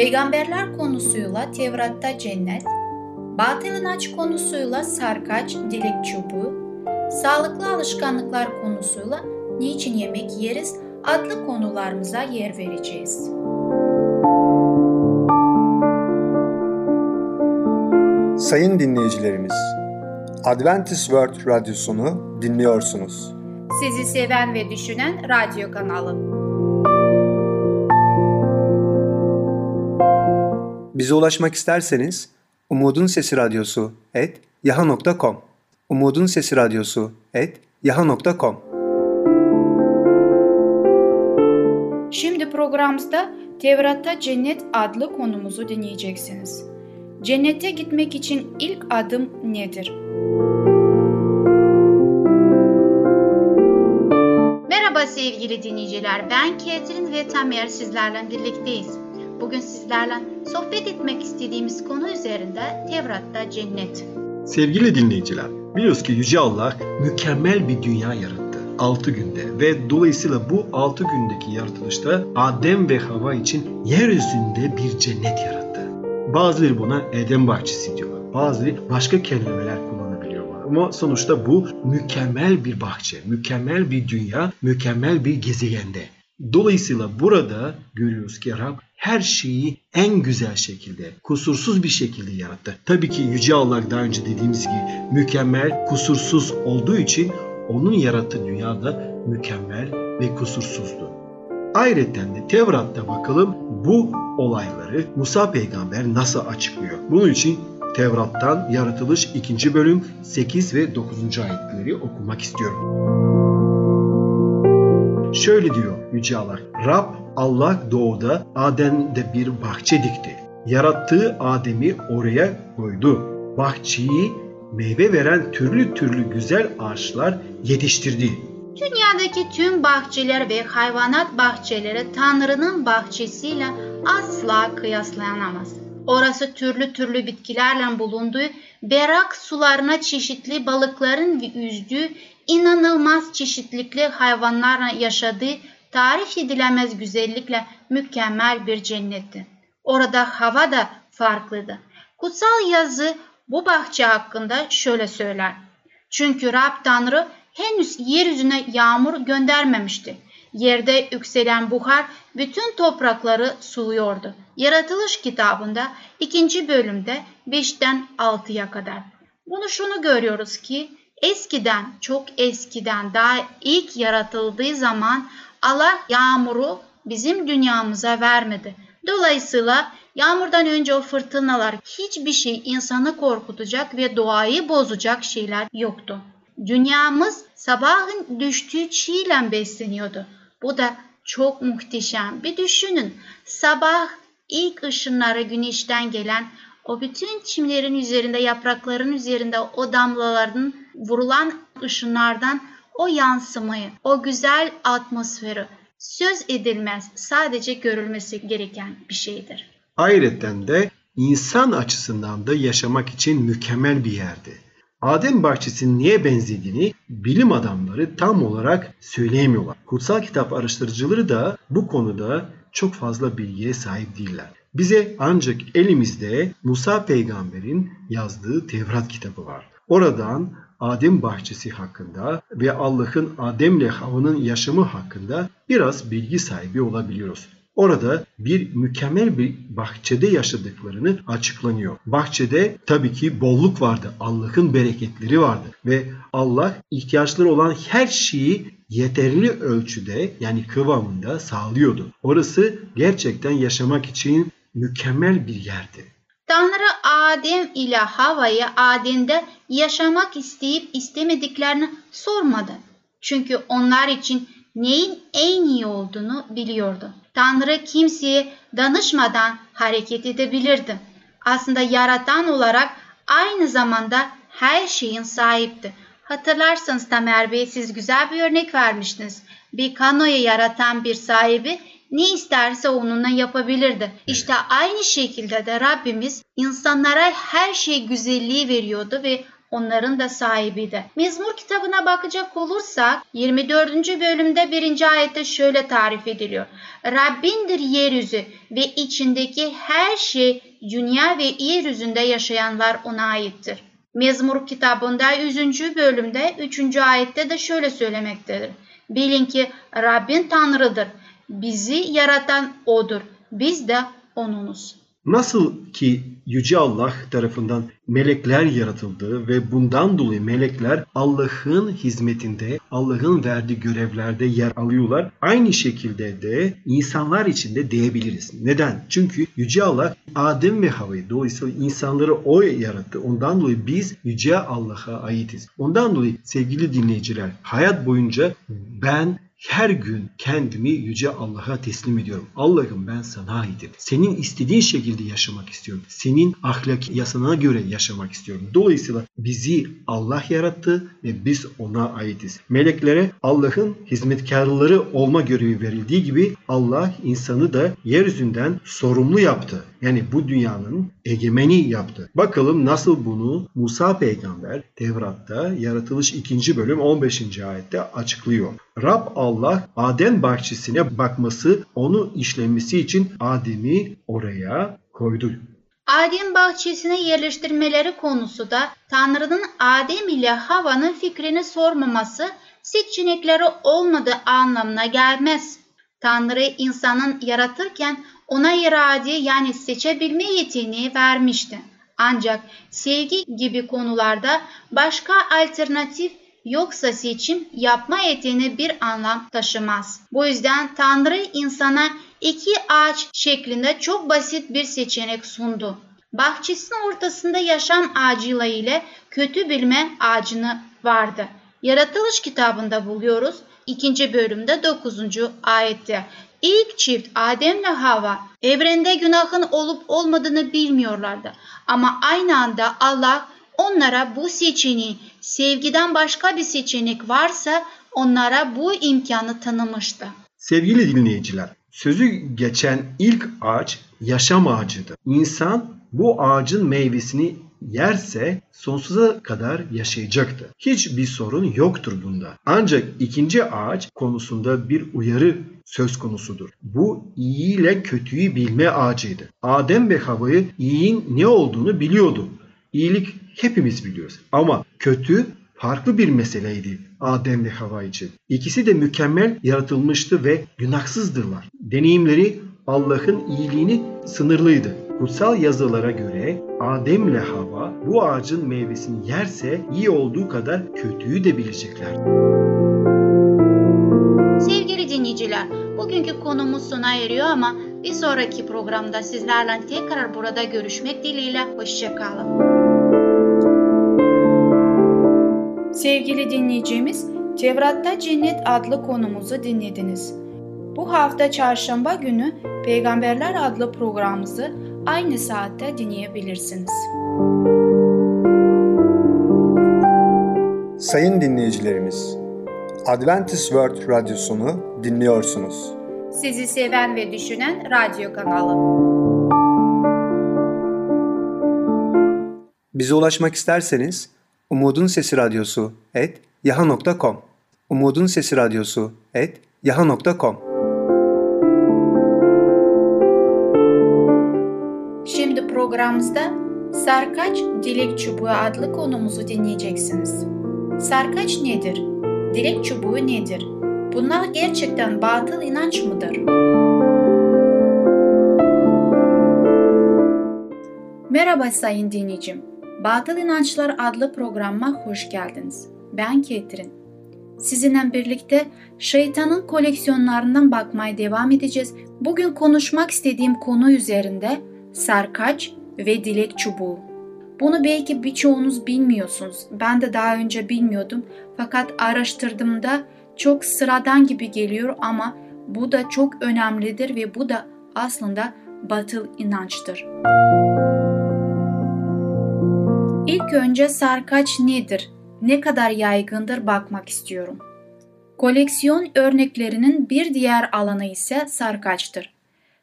Peygamberler konusuyla Tevrat'ta cennet, batıl inanç konusuyla sarkaç, dilek çubuğu, sağlıklı alışkanlıklar konusuyla niçin yemek yeriz adlı konularımıza yer vereceğiz. Sayın dinleyicilerimiz, Adventist World Radyosunu dinliyorsunuz. Sizi seven ve düşünen radyo kanalı. Bize ulaşmak isterseniz Umutun Sesi Radyosu et yaha.com Umutun Sesi Radyosu et yaha.com Şimdi programımızda Tevrat'ta Cennet adlı konumuzu dinleyeceksiniz. Cennete gitmek için ilk adım nedir? Merhaba sevgili dinleyiciler. Ben Ketrin ve Tamer sizlerle birlikteyiz. Bugün sizlerle sohbet etmek istediğimiz konu üzerinde Tevrat'ta cennet. Sevgili dinleyiciler, biliyoruz ki Yüce Allah mükemmel bir dünya yarattı 6 günde ve dolayısıyla bu 6 gündeki yaratılışta Adem ve Hava için yeryüzünde bir cennet yarattı. Bazıları buna Eden bahçesi diyorlar. Bazıları başka kelimeler kullanabiliyorlar. Ama sonuçta bu mükemmel bir bahçe, mükemmel bir dünya, mükemmel bir gezegende. Dolayısıyla burada görüyoruz ki Rab her şeyi en güzel şekilde, kusursuz bir şekilde yarattı. Tabii ki Yüce Allah daha önce dediğimiz gibi mükemmel, kusursuz olduğu için onun yarattığı dünyada mükemmel ve kusursuzdu. Ayrıca de Tevrat'ta bakalım bu olayları Musa peygamber nasıl açıklıyor? Bunun için Tevrat'tan Yaratılış 2. bölüm 8 ve 9. ayetleri okumak istiyorum. Şöyle diyor Yüce Allah. Rab Allah doğuda Adem'de bir bahçe dikti. Yarattığı Adem'i oraya koydu. Bahçeyi meyve veren türlü türlü güzel ağaçlar yetiştirdi. Dünyadaki tüm bahçeler ve hayvanat bahçeleri Tanrı'nın bahçesiyle asla kıyaslanamaz. Orası türlü türlü bitkilerle bulunduğu, berrak sularına çeşitli balıkların yüzdüğü, inanılmaz çeşitlikli hayvanlarla yaşadığı, tarif edilemez güzellikle mükemmel bir cennetti. Orada hava da farklıydı. Kutsal yazı bu bahçe hakkında şöyle söyler. Çünkü Rab Tanrı henüz yeryüzüne yağmur göndermemişti. Yerde yükselen buhar bütün toprakları suluyordu. Yaratılış kitabında ikinci bölümde 5'ten 6'ya kadar. Bunu şunu görüyoruz ki eskiden çok eskiden daha ilk yaratıldığı zaman Allah yağmuru bizim dünyamıza vermedi. Dolayısıyla yağmurdan önce o fırtınalar hiçbir şey insanı korkutacak ve doğayı bozacak şeyler yoktu. Dünyamız sabahın düştüğü çiğle besleniyordu. Bu da çok muhteşem. Bir düşünün. Sabah ilk ışınları güneşten gelen o bütün çimlerin üzerinde, yaprakların üzerinde o damlaların vurulan ışınlardan o yansımayı, o güzel atmosferi söz edilmez, sadece görülmesi gereken bir şeydir. Ayrıca de insan açısından da yaşamak için mükemmel bir yerdi. Adem bahçesinin niye benzediğini bilim adamları tam olarak söyleyemiyorlar. Kutsal kitap araştırıcıları da bu konuda çok fazla bilgiye sahip değiller. Bize ancak elimizde Musa peygamberin yazdığı Tevrat kitabı var. Oradan Adem bahçesi hakkında ve Allah'ın Adem'le Hava'nın yaşamı hakkında biraz bilgi sahibi olabiliyoruz. Orada bir mükemmel bir bahçede yaşadıklarını açıklanıyor. Bahçede tabii ki bolluk vardı. Allah'ın bereketleri vardı ve Allah ihtiyaçları olan her şeyi yeterli ölçüde yani kıvamında sağlıyordu. Orası gerçekten yaşamak için mükemmel bir yerdi. Tanrı Adem ile Hava'yı Adem'de yaşamak isteyip istemediklerini sormadı. Çünkü onlar için neyin en iyi olduğunu biliyordu. Tanrı kimseye danışmadan hareket edebilirdi. Aslında yaratan olarak aynı zamanda her şeyin sahipti. Hatırlarsanız Tamer Bey siz güzel bir örnek vermiştiniz. Bir kanoyu yaratan bir sahibi ne isterse onunla yapabilirdi. İşte aynı şekilde de Rabbimiz insanlara her şey güzelliği veriyordu ve onların da sahibiydi. Mezmur kitabına bakacak olursak 24. bölümde 1. ayette şöyle tarif ediliyor. Rabbindir yeryüzü ve içindeki her şey dünya ve yeryüzünde yaşayanlar ona aittir. Mezmur kitabında 100. bölümde 3. ayette de şöyle söylemektedir. Bilin ki Rabbin Tanrı'dır. Bizi yaratan O'dur. Biz de O'nunuz. Nasıl ki Yüce Allah tarafından melekler yaratıldı ve bundan dolayı melekler Allah'ın hizmetinde, Allah'ın verdiği görevlerde yer alıyorlar. Aynı şekilde de insanlar için de diyebiliriz. Neden? Çünkü Yüce Allah Adem ve Hava'yı dolayısıyla insanları o yarattı. Ondan dolayı biz Yüce Allah'a aitiz. Ondan dolayı sevgili dinleyiciler hayat boyunca ben her gün kendimi yüce Allah'a teslim ediyorum. Allah'ım ben sana aitim. Senin istediğin şekilde yaşamak istiyorum. Senin ahlaki yasana göre yaşamak istiyorum. Dolayısıyla bizi Allah yarattı ve biz ona aitiz. Meleklere Allah'ın hizmetkarları olma görevi verildiği gibi Allah insanı da yeryüzünden sorumlu yaptı. Yani bu dünyanın egemeni yaptı. Bakalım nasıl bunu Musa peygamber Tevrat'ta yaratılış 2. bölüm 15. ayette açıklıyor. Rab Allah Adem bahçesine bakması, onu işlemesi için Adem'i oraya koydu. Adem bahçesine yerleştirmeleri konusu da Tanrı'nın Adem ile Hava'nın fikrini sormaması seçenekleri olmadığı anlamına gelmez. Tanrı insanın yaratırken ona irade yani seçebilme yeteneği vermişti. Ancak sevgi gibi konularda başka alternatif yoksa seçim yapma yeteneği bir anlam taşımaz. Bu yüzden Tanrı insana iki ağaç şeklinde çok basit bir seçenek sundu. Bahçesinin ortasında yaşam ağacıyla ile kötü bilme ağacını vardı. Yaratılış kitabında buluyoruz. 2. bölümde 9. ayette. İlk çift Adem ve Hava evrende günahın olup olmadığını bilmiyorlardı. Ama aynı anda Allah onlara bu seçeneği sevgiden başka bir seçenek varsa onlara bu imkanı tanımıştı. Sevgili dinleyiciler, sözü geçen ilk ağaç yaşam ağacıdır. İnsan bu ağacın meyvesini yerse sonsuza kadar yaşayacaktır. Hiçbir sorun yoktur bunda. Ancak ikinci ağaç konusunda bir uyarı söz konusudur. Bu iyi ile kötüyü bilme ağacıydı. Adem ve Hava'yı iyiyin ne olduğunu biliyordu. İyilik hepimiz biliyoruz. Ama kötü farklı bir meseleydi Adem ve Hava için. İkisi de mükemmel yaratılmıştı ve günahsızdırlar. Deneyimleri Allah'ın iyiliğini sınırlıydı. Kutsal yazılara göre Adem ile Hava bu ağacın meyvesini yerse iyi olduğu kadar kötüyü de bilecekler. Sevgili dinleyiciler, bugünkü konumuz sona eriyor ama bir sonraki programda sizlerle tekrar burada görüşmek dileğiyle hoşçakalın. Sevgili dinleyicimiz, Tevrat'ta Cennet adlı konumuzu dinlediniz. Bu hafta çarşamba günü Peygamberler adlı programımızı aynı saatte dinleyebilirsiniz. Sayın dinleyicilerimiz, Adventist World Radyosunu dinliyorsunuz. Sizi seven ve düşünen radyo kanalı. Bize ulaşmak isterseniz Umutun Sesi Radyosu et yaha.com Umutun Sesi Radyosu et yaha.com Şimdi programımızda Sarkaç Dilek Çubuğu adlı konumuzu dinleyeceksiniz. Sarkaç nedir? Dilek çubuğu nedir? Bunlar gerçekten batıl inanç mıdır? Merhaba sayın dinleyicim. Batıl İnançlar adlı programa hoş geldiniz. Ben Ketrin. Sizinle birlikte şeytanın koleksiyonlarından bakmaya devam edeceğiz. Bugün konuşmak istediğim konu üzerinde sarkaç ve dilek çubuğu. Bunu belki birçoğunuz bilmiyorsunuz. Ben de daha önce bilmiyordum. Fakat araştırdığımda çok sıradan gibi geliyor ama bu da çok önemlidir ve bu da aslında batıl inançtır. İlk önce sarkaç nedir, ne kadar yaygındır bakmak istiyorum. Koleksiyon örneklerinin bir diğer alanı ise sarkaçtır.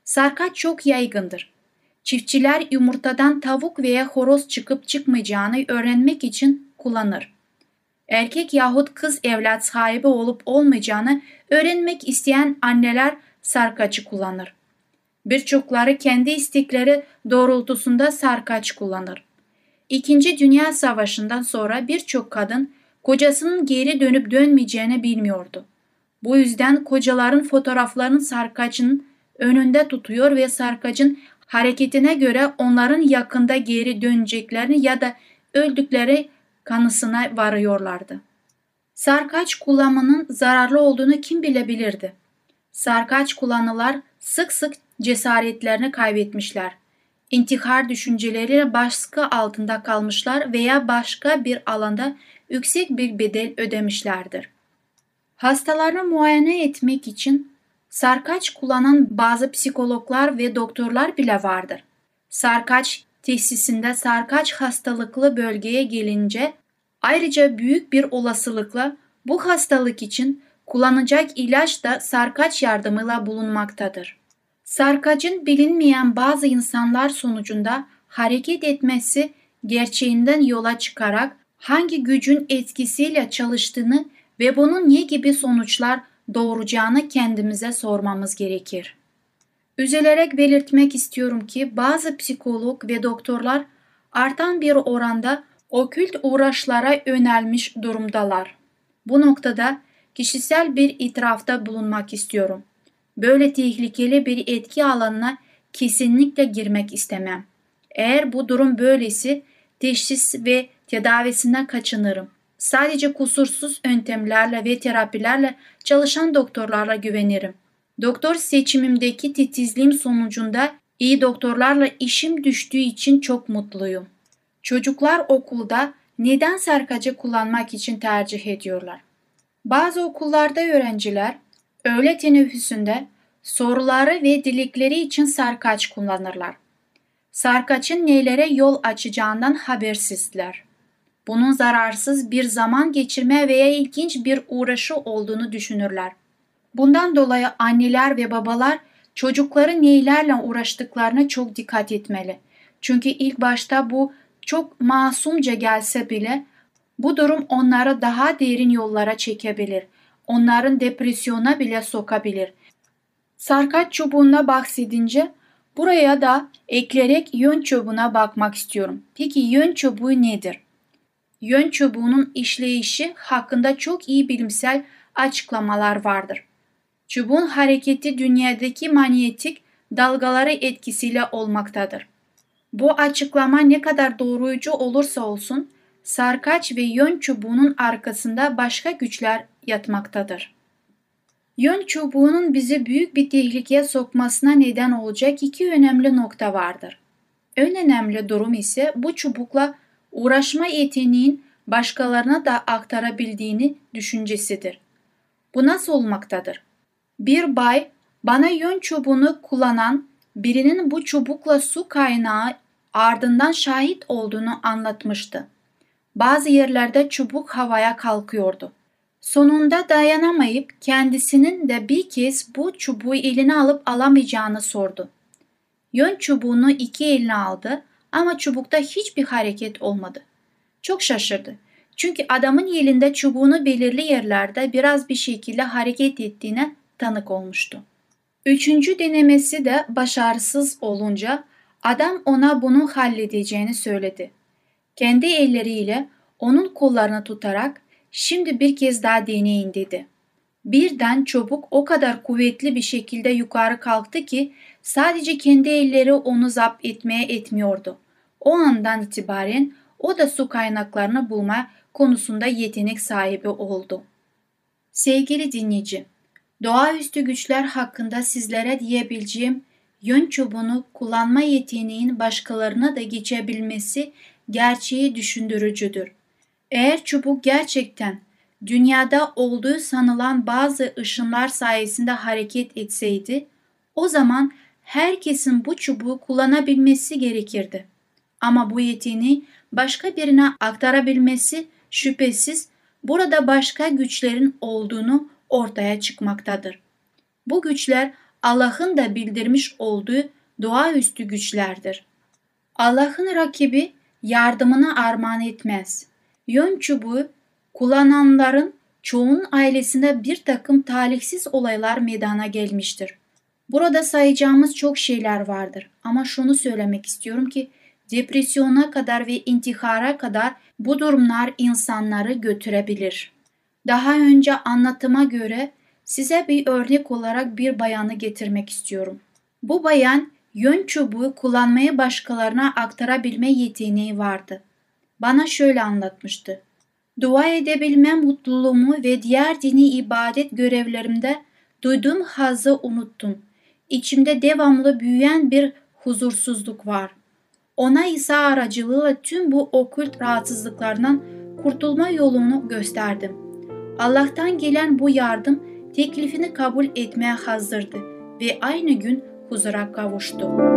Sarkaç çok yaygındır. Çiftçiler yumurtadan tavuk veya horoz çıkıp çıkmayacağını öğrenmek için kullanır. Erkek yahut kız evlat sahibi olup olmayacağını öğrenmek isteyen anneler sarkaçı kullanır. Birçokları kendi istekleri doğrultusunda sarkaç kullanır. İkinci Dünya Savaşı'ndan sonra birçok kadın kocasının geri dönüp dönmeyeceğini bilmiyordu. Bu yüzden kocaların fotoğraflarını sarkacın önünde tutuyor ve sarkacın hareketine göre onların yakında geri döneceklerini ya da öldükleri kanısına varıyorlardı. Sarkaç kullanmanın zararlı olduğunu kim bilebilirdi? Sarkaç kullanılar sık sık cesaretlerini kaybetmişler. İntihar düşünceleriyle baskı altında kalmışlar veya başka bir alanda yüksek bir bedel ödemişlerdir. Hastalarını muayene etmek için sarkaç kullanan bazı psikologlar ve doktorlar bile vardır. Sarkaç tesisinde sarkaç hastalıklı bölgeye gelince ayrıca büyük bir olasılıkla bu hastalık için kullanacak ilaç da sarkaç yardımıyla bulunmaktadır. Sarkacın bilinmeyen bazı insanlar sonucunda hareket etmesi gerçeğinden yola çıkarak hangi gücün etkisiyle çalıştığını ve bunun ne gibi sonuçlar doğuracağını kendimize sormamız gerekir. Üzülerek belirtmek istiyorum ki bazı psikolog ve doktorlar artan bir oranda okült uğraşlara yönelmiş durumdalar. Bu noktada kişisel bir itirafta bulunmak istiyorum. Böyle tehlikeli bir etki alanına kesinlikle girmek istemem. Eğer bu durum böylesi teşhis ve tedavisinden kaçınırım. Sadece kusursuz yöntemlerle ve terapilerle çalışan doktorlarla güvenirim. Doktor seçimimdeki titizliğim sonucunda iyi doktorlarla işim düştüğü için çok mutluyum. Çocuklar okulda neden sarkacı kullanmak için tercih ediyorlar? Bazı okullarda öğrenciler öğle teneffüsünde soruları ve dilekleri için sarkaç kullanırlar. Sarkaçın nelere yol açacağından habersizler. Bunun zararsız bir zaman geçirme veya ilginç bir uğraşı olduğunu düşünürler. Bundan dolayı anneler ve babalar çocukları neylerle uğraştıklarına çok dikkat etmeli. Çünkü ilk başta bu çok masumca gelse bile bu durum onları daha derin yollara çekebilir. Onların depresyona bile sokabilir. Sarkaç çubuğuna bahsedince buraya da ekleyerek yön çubuğuna bakmak istiyorum. Peki yön çubuğu nedir? Yön çubuğunun işleyişi hakkında çok iyi bilimsel açıklamalar vardır. Çubuğun hareketi dünyadaki manyetik dalgaları etkisiyle olmaktadır. Bu açıklama ne kadar doğruyucu olursa olsun sarkaç ve yön çubuğunun arkasında başka güçler yatmaktadır. Yön çubuğunun bizi büyük bir tehlikeye sokmasına neden olacak iki önemli nokta vardır. En önemli durum ise bu çubukla uğraşma yeteneğin başkalarına da aktarabildiğini düşüncesidir. Bu nasıl olmaktadır? Bir bay bana yön çubuğunu kullanan birinin bu çubukla su kaynağı ardından şahit olduğunu anlatmıştı. Bazı yerlerde çubuk havaya kalkıyordu. Sonunda dayanamayıp kendisinin de bir kez bu çubuğu eline alıp alamayacağını sordu. Yön çubuğunu iki eline aldı ama çubukta hiçbir hareket olmadı. Çok şaşırdı. Çünkü adamın elinde çubuğunu belirli yerlerde biraz bir şekilde hareket ettiğine tanık olmuştu. Üçüncü denemesi de başarısız olunca adam ona bunu halledeceğini söyledi. Kendi elleriyle onun kollarını tutarak şimdi bir kez daha deneyin dedi. Birden çubuk o kadar kuvvetli bir şekilde yukarı kalktı ki sadece kendi elleri onu zapt etmeye etmiyordu. O andan itibaren o da su kaynaklarını bulma konusunda yetenek sahibi oldu. Sevgili dinleyici, doğaüstü güçler hakkında sizlere diyebileceğim yön çubuğunu kullanma yeteneğin başkalarına da geçebilmesi gerçeği düşündürücüdür. Eğer çubuk gerçekten dünyada olduğu sanılan bazı ışınlar sayesinde hareket etseydi, o zaman herkesin bu çubuğu kullanabilmesi gerekirdi. Ama bu yeteneği başka birine aktarabilmesi şüphesiz burada başka güçlerin olduğunu ortaya çıkmaktadır. Bu güçler Allah'ın da bildirmiş olduğu doğaüstü güçlerdir. Allah'ın rakibi yardımını armağan etmez. Yön çubuğu kullananların çoğunun ailesinde bir takım talihsiz olaylar meydana gelmiştir. Burada sayacağımız çok şeyler vardır ama şunu söylemek istiyorum ki depresyona kadar ve intihara kadar bu durumlar insanları götürebilir. Daha önce anlatıma göre size bir örnek olarak bir bayanı getirmek istiyorum. Bu bayan yön çubuğu kullanmayı başkalarına aktarabilme yeteneği vardı. Bana şöyle anlatmıştı. Dua edebilme mutluluğumu ve diğer dini ibadet görevlerimde duyduğum hazı unuttum. İçimde devamlı büyüyen bir huzursuzluk var. Ona İsa aracılığıyla tüm bu okült rahatsızlıklardan kurtulma yolunu gösterdim. Allah'tan gelen bu yardım teklifini kabul etmeye hazırdı ve aynı gün huzura kavuştu.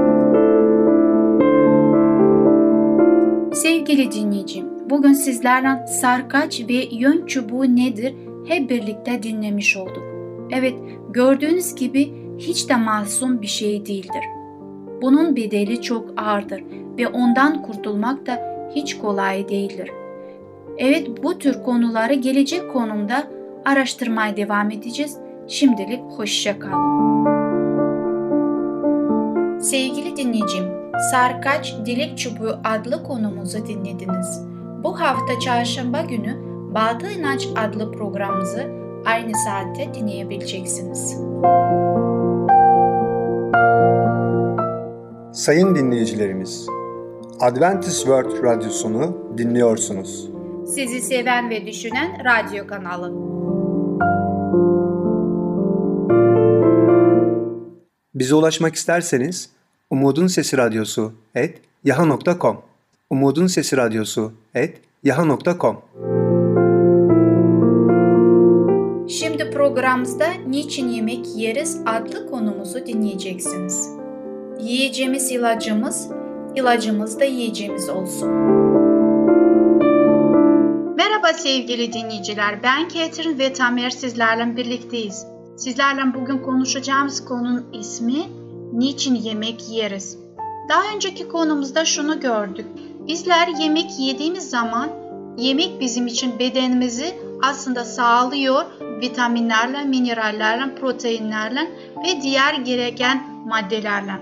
Sevgili dinleyicim, bugün sizlerle sarkaç ve yön çubuğu nedir hep birlikte dinlemiş olduk. Evet, gördüğünüz gibi hiç de masum bir şey değildir. Bunun bedeli çok ağırdır ve ondan kurtulmak da hiç kolay değildir. Evet bu tür konuları gelecek konumda araştırmaya devam edeceğiz. Şimdilik hoşça kalın. Sevgili dinleyicim, Sarkaç Dilek Çubuğu adlı konumuzu dinlediniz. Bu hafta çarşamba günü Batı İnanç adlı programımızı aynı saatte dinleyebileceksiniz. Sayın dinleyicilerimiz, Adventist World Radyosunu dinliyorsunuz. Sizi seven ve düşünen radyo kanalı. Bize ulaşmak isterseniz Umutun Sesi Radyosu et yaha.com Umutun Sesi Radyosu et yaha.com Şimdi programımızda Niçin Yemek Yeriz adlı konumuzu dinleyeceksiniz. Yiyeceğimiz ilacımız, ilacımız da yiyeceğimiz olsun. Merhaba sevgili dinleyiciler. Ben Ketrin ve Tamer sizlerle birlikteyiz. Sizlerle bugün konuşacağımız konunun ismi Niçin yemek yeriz? Daha önceki konumuzda şunu gördük. Bizler yemek yediğimiz zaman yemek bizim için bedenimizi aslında sağlıyor vitaminlerle, minerallerle, proteinlerle ve diğer gereken maddelerle.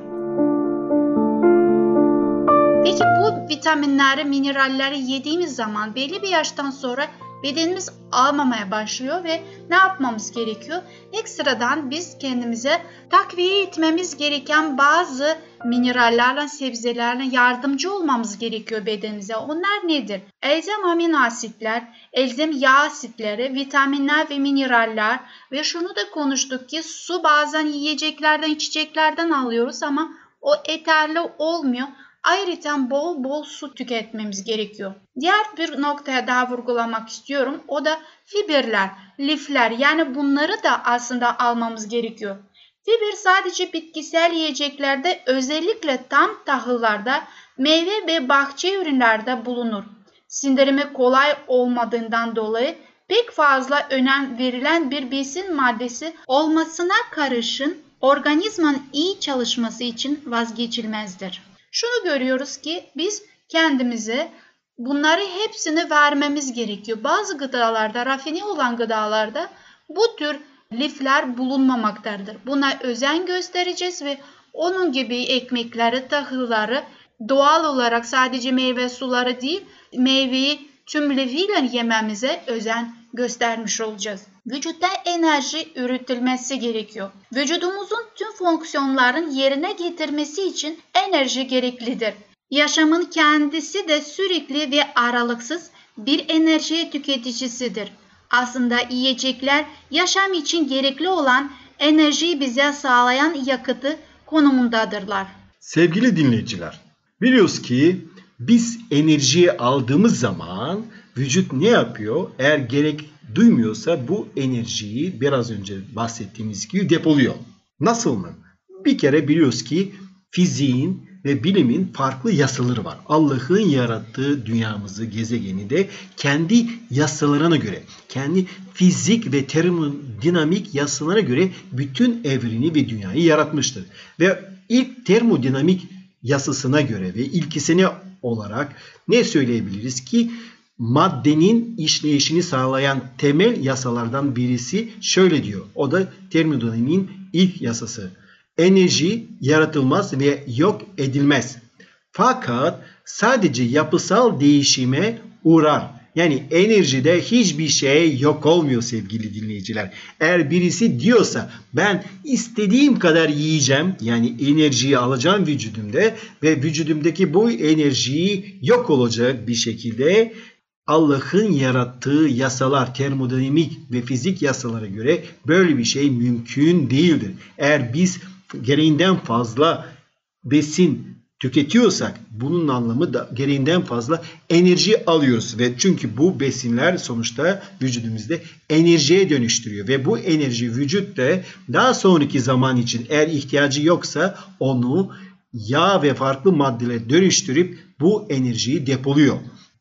Peki bu vitaminleri, mineralleri yediğimiz zaman belli bir yaştan sonra bedenimiz almamaya başlıyor ve ne yapmamız gerekiyor? Ekstradan biz kendimize takviye etmemiz gereken bazı minerallerle, sebzelerle yardımcı olmamız gerekiyor bedenimize. Onlar nedir? Elzem amino asitler, elzem yağ asitleri, vitaminler ve mineraller ve şunu da konuştuk ki su bazen yiyeceklerden, içeceklerden alıyoruz ama o yeterli olmuyor. Ayrıca bol bol su tüketmemiz gerekiyor. Diğer bir noktaya daha vurgulamak istiyorum. O da fiberler, lifler yani bunları da aslında almamız gerekiyor. Fiber sadece bitkisel yiyeceklerde özellikle tam tahıllarda, meyve ve bahçe ürünlerde bulunur. Sindirimi kolay olmadığından dolayı pek fazla önem verilen bir besin maddesi olmasına karışın organizmanın iyi çalışması için vazgeçilmezdir. Şunu görüyoruz ki biz kendimize bunları hepsini vermemiz gerekiyor. Bazı gıdalarda, rafine olan gıdalarda bu tür lifler bulunmamaktadır. Buna özen göstereceğiz ve onun gibi ekmekleri, tahılları doğal olarak sadece meyve suları değil, meyveyi tüm lifiyle yememize özen göstermiş olacağız. Vücutta enerji üretilmesi gerekiyor. Vücudumuzun tüm fonksiyonların yerine getirmesi için enerji gereklidir. Yaşamın kendisi de sürekli ve aralıksız bir enerji tüketicisidir. Aslında yiyecekler yaşam için gerekli olan enerjiyi bize sağlayan yakıtı konumundadırlar. Sevgili dinleyiciler, biliyoruz ki biz enerjiyi aldığımız zaman vücut ne yapıyor? Eğer gerek duymuyorsa bu enerjiyi biraz önce bahsettiğimiz gibi depoluyor. Nasıl mı? Bir kere biliyoruz ki fiziğin ve bilimin farklı yasaları var. Allah'ın yarattığı dünyamızı, gezegeni de kendi yasalarına göre, kendi fizik ve termodinamik yasalarına göre bütün evreni ve dünyayı yaratmıştır. Ve ilk termodinamik yasasına göre ve ilkisine olarak ne söyleyebiliriz ki maddenin işleyişini sağlayan temel yasalardan birisi şöyle diyor. O da termodinamiğin ilk yasası. Enerji yaratılmaz ve yok edilmez. Fakat sadece yapısal değişime uğrar. Yani enerjide hiçbir şey yok olmuyor sevgili dinleyiciler. Eğer birisi diyorsa ben istediğim kadar yiyeceğim yani enerjiyi alacağım vücudumda ve vücudumdaki bu enerjiyi yok olacak bir şekilde Allah'ın yarattığı yasalar, termodinamik ve fizik yasalara göre böyle bir şey mümkün değildir. Eğer biz gereğinden fazla besin tüketiyorsak bunun anlamı da gereğinden fazla enerji alıyoruz ve çünkü bu besinler sonuçta vücudumuzda enerjiye dönüştürüyor ve bu enerji vücutta daha sonraki zaman için eğer ihtiyacı yoksa onu yağ ve farklı maddelere dönüştürüp bu enerjiyi depoluyor.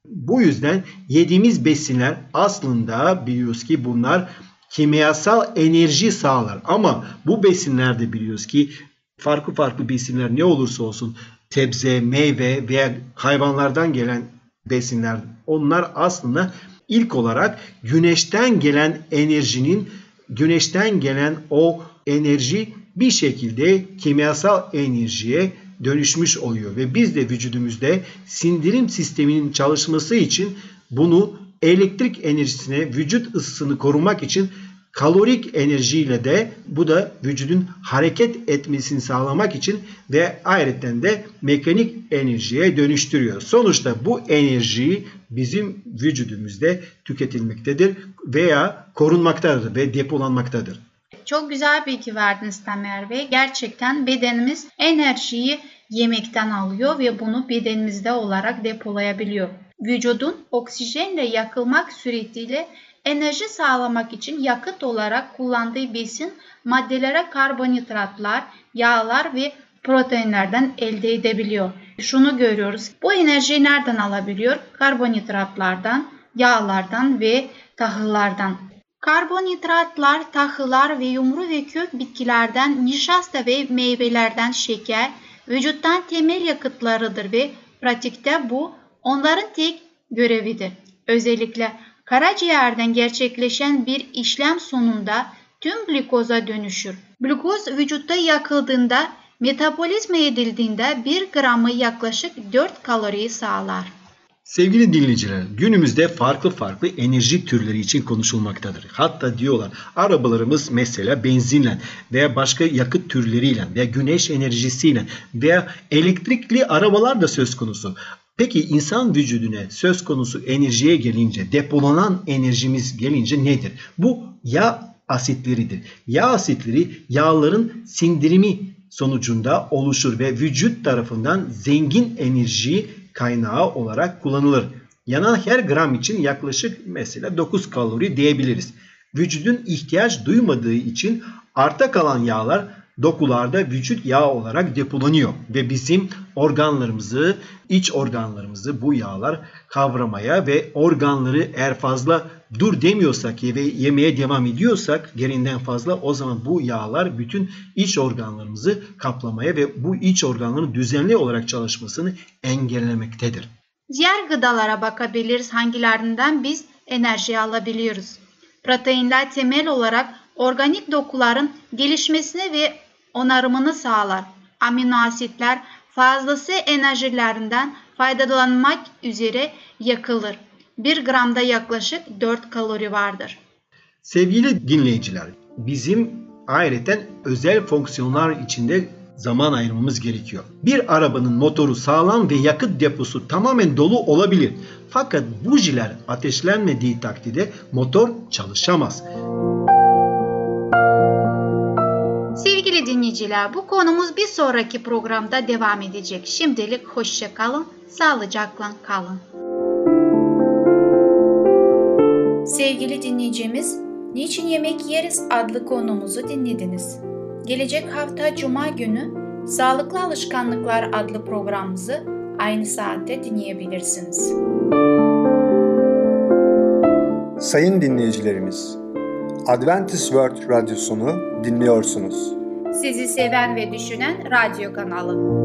Bu yüzden yediğimiz besinler aslında biliyoruz ki bunlar kimyasal enerji sağlar. Ama bu besinlerde biliyoruz ki farklı farklı besinler ne olursa olsun sebze, meyve veya hayvanlardan gelen besinler onlar aslında ilk olarak güneşten gelen enerjinin güneşten gelen o enerji bir şekilde kimyasal enerjiye dönüşmüş oluyor ve biz de vücudumuzda sindirim sisteminin çalışması için bunu elektrik enerjisine vücut ısısını korumak için kalorik enerjiyle de bu da vücudun hareket etmesini sağlamak için ve ayrıca de mekanik enerjiye dönüştürüyor. Sonuçta bu enerji bizim vücudumuzda tüketilmektedir veya korunmaktadır ve depolanmaktadır. Çok güzel bilgi verdiniz Tamer Bey. Gerçekten bedenimiz enerjiyi yemekten alıyor ve bunu bedenimizde olarak depolayabiliyor. Vücudun oksijenle yakılmak suretiyle enerji sağlamak için yakıt olarak kullandığı besin maddelere karbonhidratlar, yağlar ve proteinlerden elde edebiliyor. Şunu görüyoruz. Bu enerjiyi nereden alabiliyor? Karbonhidratlardan, yağlardan ve tahıllardan. Karbonhidratlar, tahıllar ve yumru ve kök bitkilerden, nişasta ve meyvelerden şeker, vücuttan temel yakıtlarıdır ve pratikte bu onların tek görevidir. Özellikle karaciğerden gerçekleşen bir işlem sonunda tüm glikoza dönüşür. Glikoz vücutta yakıldığında metabolizma edildiğinde 1 gramı yaklaşık 4 kaloriyi sağlar. Sevgili dinleyiciler, günümüzde farklı farklı enerji türleri için konuşulmaktadır. Hatta diyorlar arabalarımız mesela benzinle veya başka yakıt türleriyle veya güneş enerjisiyle veya elektrikli arabalar da söz konusu. Peki insan vücuduna söz konusu enerjiye gelince, depolanan enerjimiz gelince nedir? Bu yağ asitleridir. Yağ asitleri yağların sindirimi sonucunda oluşur ve vücut tarafından zengin enerji kaynağı olarak kullanılır. Yanan her gram için yaklaşık mesela 9 kalori diyebiliriz. Vücudun ihtiyaç duymadığı için arta kalan yağlar dokularda vücut yağı olarak depolanıyor ve bizim organlarımızı, iç organlarımızı bu yağlar kavramaya ve organları eğer fazla dur demiyorsak ve yemeye devam ediyorsak gerinden fazla o zaman bu yağlar bütün iç organlarımızı kaplamaya ve bu iç organların düzenli olarak çalışmasını engellemektedir. Diğer gıdalara bakabiliriz hangilerinden biz enerji alabiliyoruz. Proteinler temel olarak organik dokuların gelişmesini ve onarımını sağlar. Amino asitler fazlası enerjilerinden faydalanmak üzere yakılır. 1 gramda yaklaşık 4 kalori vardır. Sevgili dinleyiciler, bizim ayrıca özel fonksiyonlar içinde zaman ayırmamız gerekiyor. Bir arabanın motoru sağlam ve yakıt deposu tamamen dolu olabilir. Fakat bujiler ateşlenmediği takdirde motor çalışamaz. Sevgili dinleyiciler bu konumuz bir sonraki programda devam edecek. Şimdilik hoşça kalın, sağlıcakla kalın. Sevgili dinleyicimiz, Niçin Yemek Yeriz adlı konumuzu dinlediniz. Gelecek hafta Cuma günü Sağlıklı Alışkanlıklar adlı programımızı aynı saatte dinleyebilirsiniz. Sayın dinleyicilerimiz, Adventist World Radyosunu dinliyorsunuz. Sizi seven ve düşünen radyo kanalı.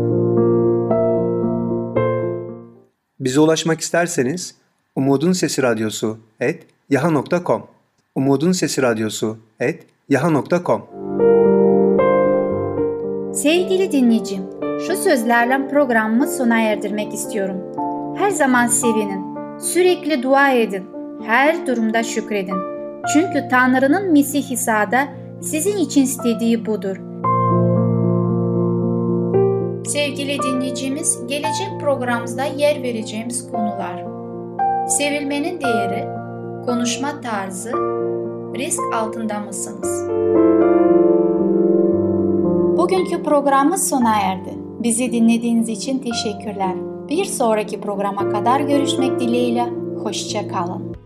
Bize ulaşmak isterseniz Umutun Sesi Radyosu et yaha.com Umutun Sesi Radyosu et yaha.com Sevgili dinleyicim, şu sözlerle programımı sona erdirmek istiyorum. Her zaman sevinin, sürekli dua edin, her durumda şükredin. Çünkü Tanrı'nın Mesih İsa'da sizin için istediği budur. Sevgili dinleyicimiz, gelecek programımızda yer vereceğimiz konular. Sevilmenin değeri, konuşma tarzı, risk altında mısınız? Bugünkü programımız sona erdi. Bizi dinlediğiniz için teşekkürler. Bir sonraki programa kadar görüşmek dileğiyle. Hoşça kalın.